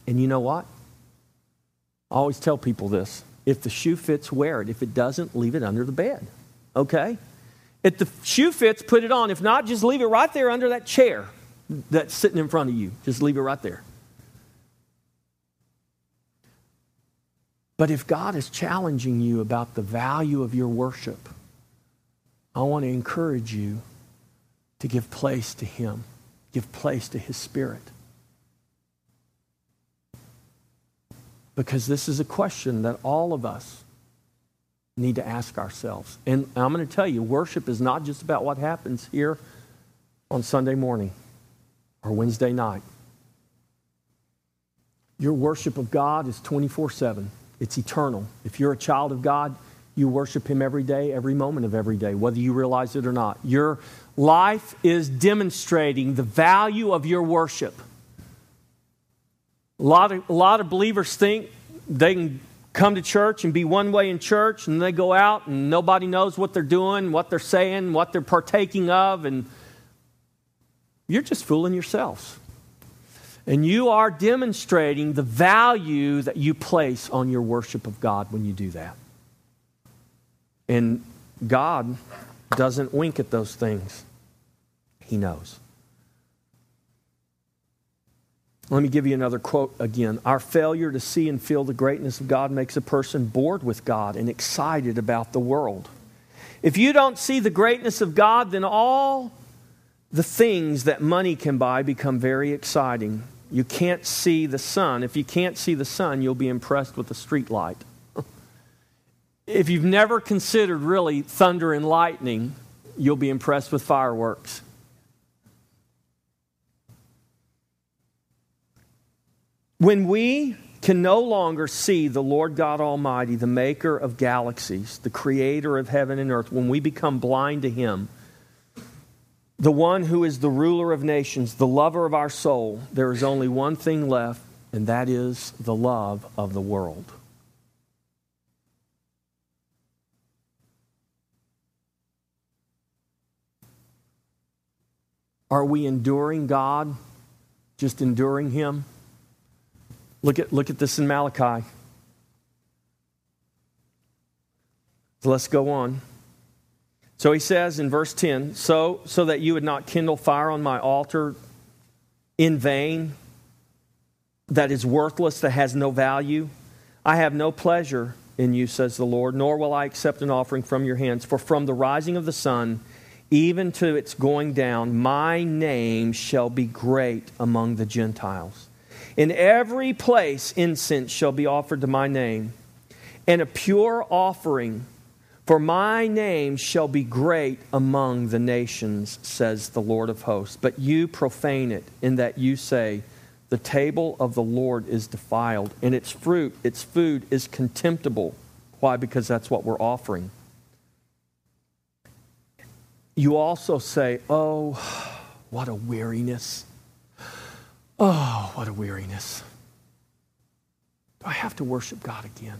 And you know what? I always tell people this if the shoe fits, wear it. If it doesn't, leave it under the bed. Okay? If the shoe fits, put it on. If not, just leave it right there under that chair that's sitting in front of you. Just leave it right there. But if God is challenging you about the value of your worship, I want to encourage you to give place to Him, give place to His Spirit. Because this is a question that all of us need to ask ourselves. And I'm going to tell you, worship is not just about what happens here on Sunday morning or Wednesday night. Your worship of God is 24 7, it's eternal. If you're a child of God, you worship Him every day, every moment of every day, whether you realize it or not. Your life is demonstrating the value of your worship. A lot of, a lot of believers think they can come to church and be one way in church, and they go out and nobody knows what they're doing, what they're saying, what they're partaking of, and you're just fooling yourselves. And you are demonstrating the value that you place on your worship of God when you do that. And God doesn't wink at those things, He knows. Let me give you another quote again. Our failure to see and feel the greatness of God makes a person bored with God and excited about the world. If you don't see the greatness of God, then all the things that money can buy become very exciting. You can't see the sun. If you can't see the sun, you'll be impressed with the street light. if you've never considered really thunder and lightning, you'll be impressed with fireworks. When we can no longer see the Lord God Almighty, the maker of galaxies, the creator of heaven and earth, when we become blind to Him, the one who is the ruler of nations, the lover of our soul, there is only one thing left, and that is the love of the world. Are we enduring God? Just enduring Him? Look at, look at this in Malachi. So let's go on. So he says in verse 10 so, so that you would not kindle fire on my altar in vain, that is worthless, that has no value. I have no pleasure in you, says the Lord, nor will I accept an offering from your hands. For from the rising of the sun even to its going down, my name shall be great among the Gentiles. In every place, incense shall be offered to my name, and a pure offering, for my name shall be great among the nations, says the Lord of hosts. But you profane it, in that you say, The table of the Lord is defiled, and its fruit, its food is contemptible. Why? Because that's what we're offering. You also say, Oh, what a weariness. Oh, what a weariness. Do I have to worship God again?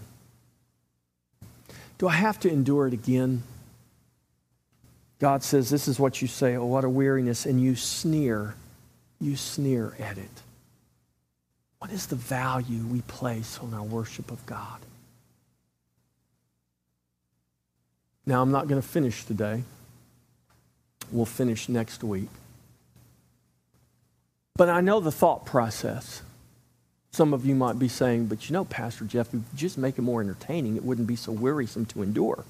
Do I have to endure it again? God says, This is what you say. Oh, what a weariness. And you sneer. You sneer at it. What is the value we place on our worship of God? Now, I'm not going to finish today. We'll finish next week. But I know the thought process. Some of you might be saying, but you know, Pastor Jeff, if you just make it more entertaining, it wouldn't be so wearisome to endure.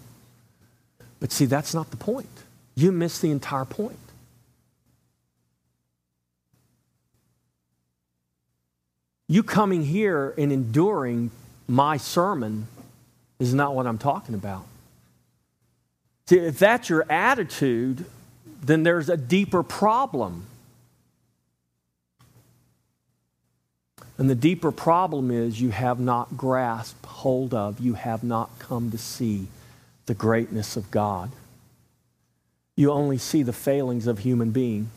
But see, that's not the point. You miss the entire point. You coming here and enduring my sermon is not what I'm talking about. See, if that's your attitude, then there's a deeper problem. And the deeper problem is you have not grasped hold of, you have not come to see the greatness of God. You only see the failings of human being.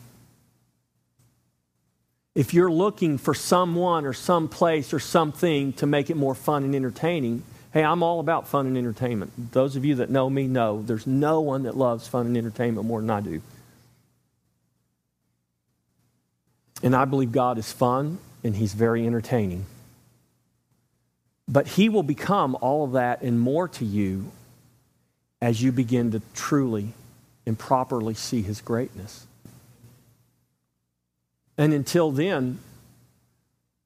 If you're looking for someone or some place or something to make it more fun and entertaining, hey, I'm all about fun and entertainment. Those of you that know me know there's no one that loves fun and entertainment more than I do. And I believe God is fun and he's very entertaining. But he will become all of that and more to you as you begin to truly and properly see his greatness. And until then,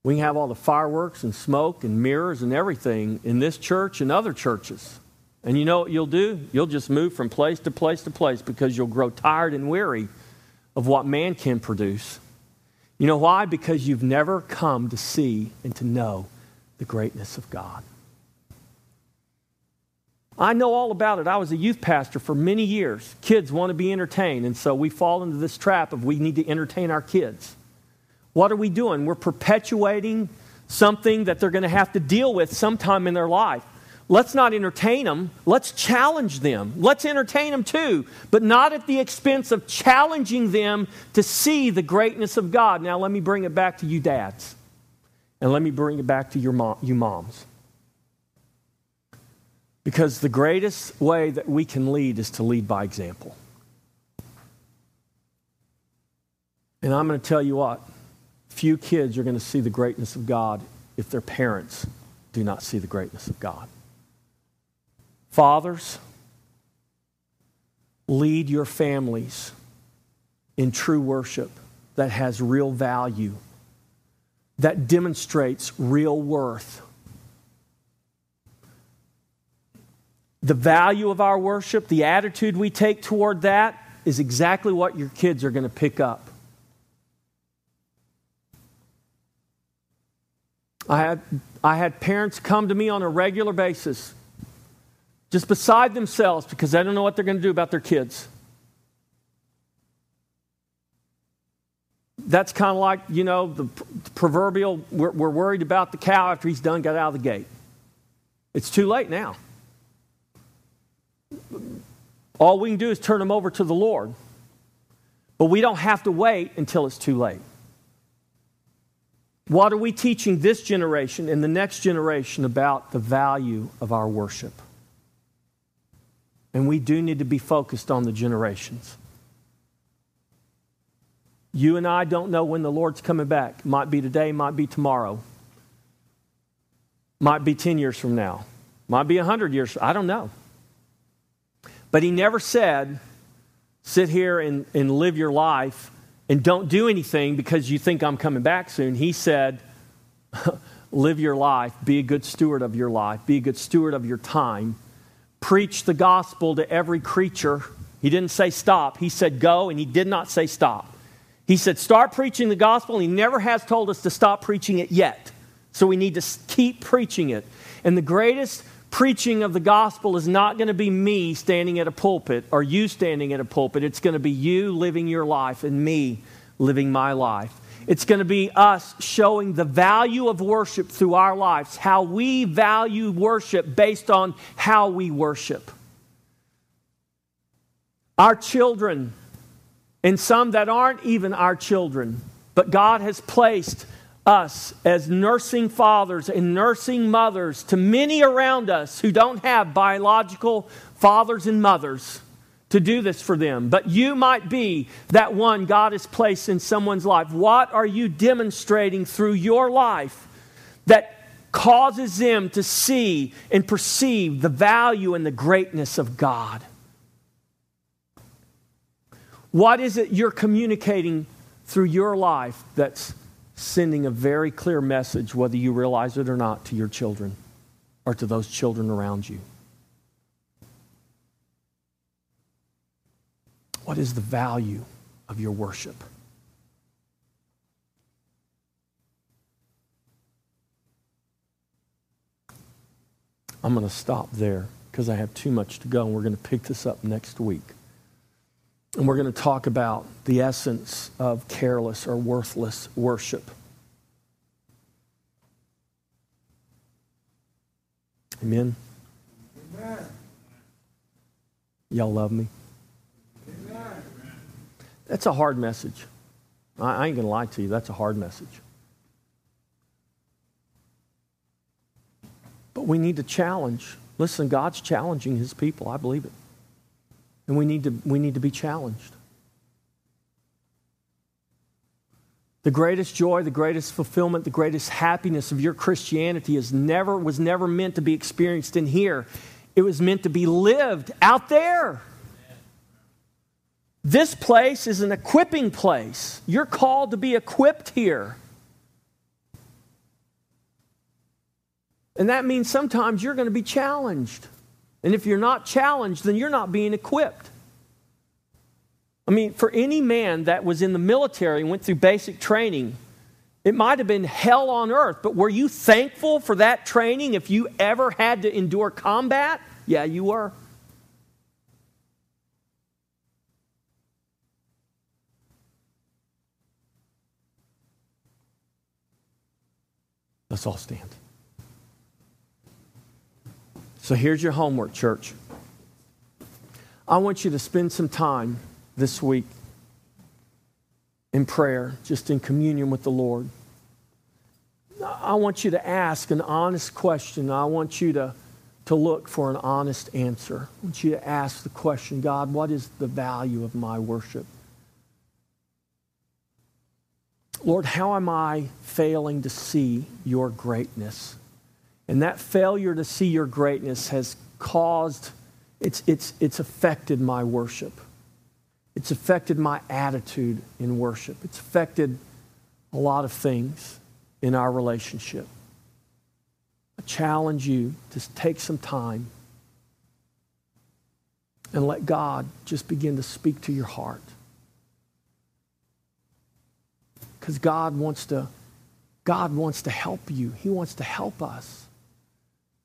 we have all the fireworks and smoke and mirrors and everything in this church and other churches. And you know what you'll do? You'll just move from place to place to place because you'll grow tired and weary of what man can produce. You know why? Because you've never come to see and to know the greatness of God. I know all about it. I was a youth pastor for many years. Kids want to be entertained, and so we fall into this trap of we need to entertain our kids. What are we doing? We're perpetuating something that they're going to have to deal with sometime in their life. Let's not entertain them. Let's challenge them. Let's entertain them too, but not at the expense of challenging them to see the greatness of God. Now, let me bring it back to you, dads, and let me bring it back to your mom, you moms. Because the greatest way that we can lead is to lead by example. And I'm going to tell you what few kids are going to see the greatness of God if their parents do not see the greatness of God. Fathers, lead your families in true worship that has real value, that demonstrates real worth. The value of our worship, the attitude we take toward that, is exactly what your kids are going to pick up. I had, I had parents come to me on a regular basis just beside themselves because they don't know what they're going to do about their kids. that's kind of like, you know, the proverbial we're, we're worried about the cow after he's done got out of the gate. It's too late now. All we can do is turn them over to the Lord. But we don't have to wait until it's too late. What are we teaching this generation and the next generation about the value of our worship? And we do need to be focused on the generations. You and I don't know when the Lord's coming back. Might be today, might be tomorrow. Might be 10 years from now. Might be 100 years. I don't know. But he never said, sit here and, and live your life and don't do anything because you think I'm coming back soon. He said, live your life, be a good steward of your life, be a good steward of your time, preach the gospel to every creature. He didn't say stop, he said go, and he did not say stop. He said, Start preaching the gospel. and He never has told us to stop preaching it yet. So we need to keep preaching it. And the greatest preaching of the gospel is not going to be me standing at a pulpit or you standing at a pulpit. It's going to be you living your life and me living my life. It's going to be us showing the value of worship through our lives, how we value worship based on how we worship. Our children and some that aren't even our children. But God has placed us as nursing fathers and nursing mothers to many around us who don't have biological fathers and mothers to do this for them. But you might be that one God has placed in someone's life. What are you demonstrating through your life that causes them to see and perceive the value and the greatness of God? What is it you're communicating through your life that's sending a very clear message, whether you realize it or not, to your children or to those children around you? What is the value of your worship? I'm going to stop there because I have too much to go, and we're going to pick this up next week. And we're going to talk about the essence of careless or worthless worship. Amen. Amen. Y'all love me? That's a hard message. I ain't going to lie to you. That's a hard message. But we need to challenge. Listen, God's challenging his people. I believe it. And we need to, we need to be challenged. The greatest joy, the greatest fulfillment, the greatest happiness of your Christianity is never, was never meant to be experienced in here. It was meant to be lived out there. This place is an equipping place. You're called to be equipped here. And that means sometimes you're going to be challenged. And if you're not challenged, then you're not being equipped. I mean, for any man that was in the military and went through basic training, it might have been hell on earth, but were you thankful for that training if you ever had to endure combat? Yeah, you were. Let's all stand. So here's your homework, church. I want you to spend some time this week in prayer, just in communion with the Lord. I want you to ask an honest question. I want you to, to look for an honest answer. I want you to ask the question God, what is the value of my worship? Lord, how am I failing to see your greatness? And that failure to see your greatness has caused, it's, it's, it's affected my worship. It's affected my attitude in worship. It's affected a lot of things in our relationship. I challenge you to take some time and let God just begin to speak to your heart. Because God wants to God wants to help you. He wants to help us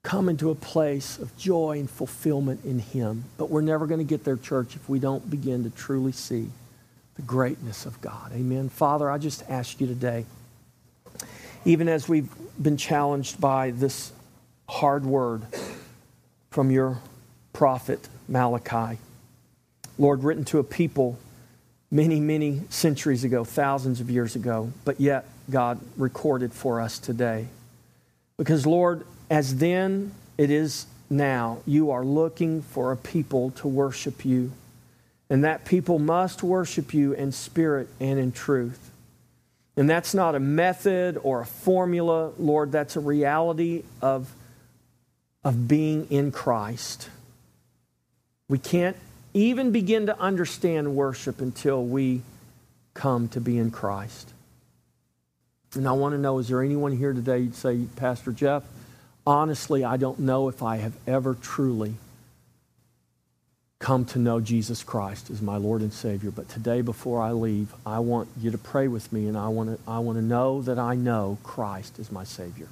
come into a place of joy and fulfillment in Him. But we're never going to get there, church, if we don't begin to truly see the greatness of God. Amen. Father, I just ask you today, even as we've been challenged by this hard word from your prophet Malachi, Lord, written to a people many, many centuries ago, thousands of years ago, but yet God recorded for us today. Because, Lord, as then it is now, you are looking for a people to worship you. And that people must worship you in spirit and in truth. And that's not a method or a formula, Lord, that's a reality of, of being in Christ. We can't even begin to understand worship until we come to be in Christ. And I want to know is there anyone here today you'd say, Pastor Jeff, honestly, I don't know if I have ever truly come to know Jesus Christ as my Lord and Savior. But today, before I leave, I want you to pray with me, and I want to, I want to know that I know Christ is my Savior.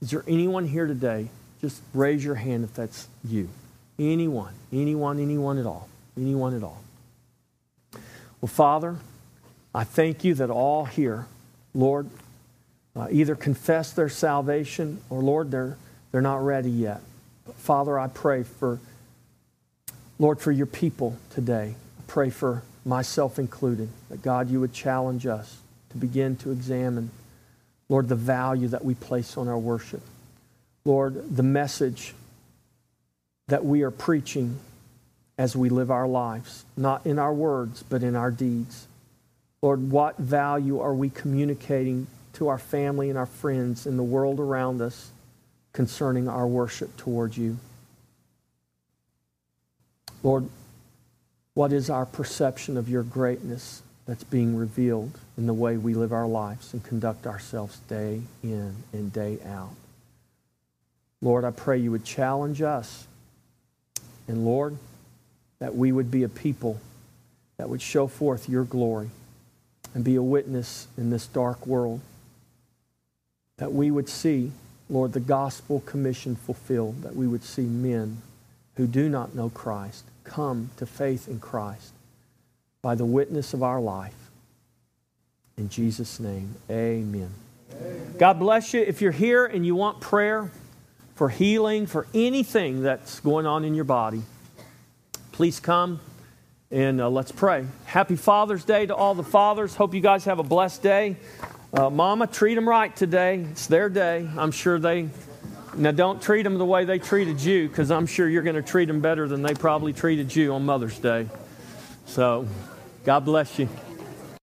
Is there anyone here today? Just raise your hand if that's you. Anyone, anyone, anyone at all. Anyone at all. Well, Father, I thank you that all here, Lord, uh, either confess their salvation or, Lord, they're, they're not ready yet. But Father, I pray for, Lord, for your people today. I pray for myself included, that God, you would challenge us to begin to examine, Lord, the value that we place on our worship. Lord, the message that we are preaching as we live our lives, not in our words, but in our deeds. Lord, what value are we communicating to our family and our friends in the world around us concerning our worship towards you? Lord, what is our perception of your greatness that's being revealed in the way we live our lives and conduct ourselves day in and day out? Lord, I pray you would challenge us. And Lord, that we would be a people that would show forth your glory and be a witness in this dark world. That we would see, Lord, the gospel commission fulfilled, that we would see men who do not know Christ come to faith in Christ by the witness of our life. In Jesus' name, amen. God bless you. If you're here and you want prayer for healing, for anything that's going on in your body, please come and uh, let's pray. Happy Father's Day to all the fathers. Hope you guys have a blessed day. Uh, Mama, treat them right today. It's their day. I'm sure they. Now, don't treat them the way they treated you, because I'm sure you're going to treat them better than they probably treated you on Mother's Day. So, God bless you.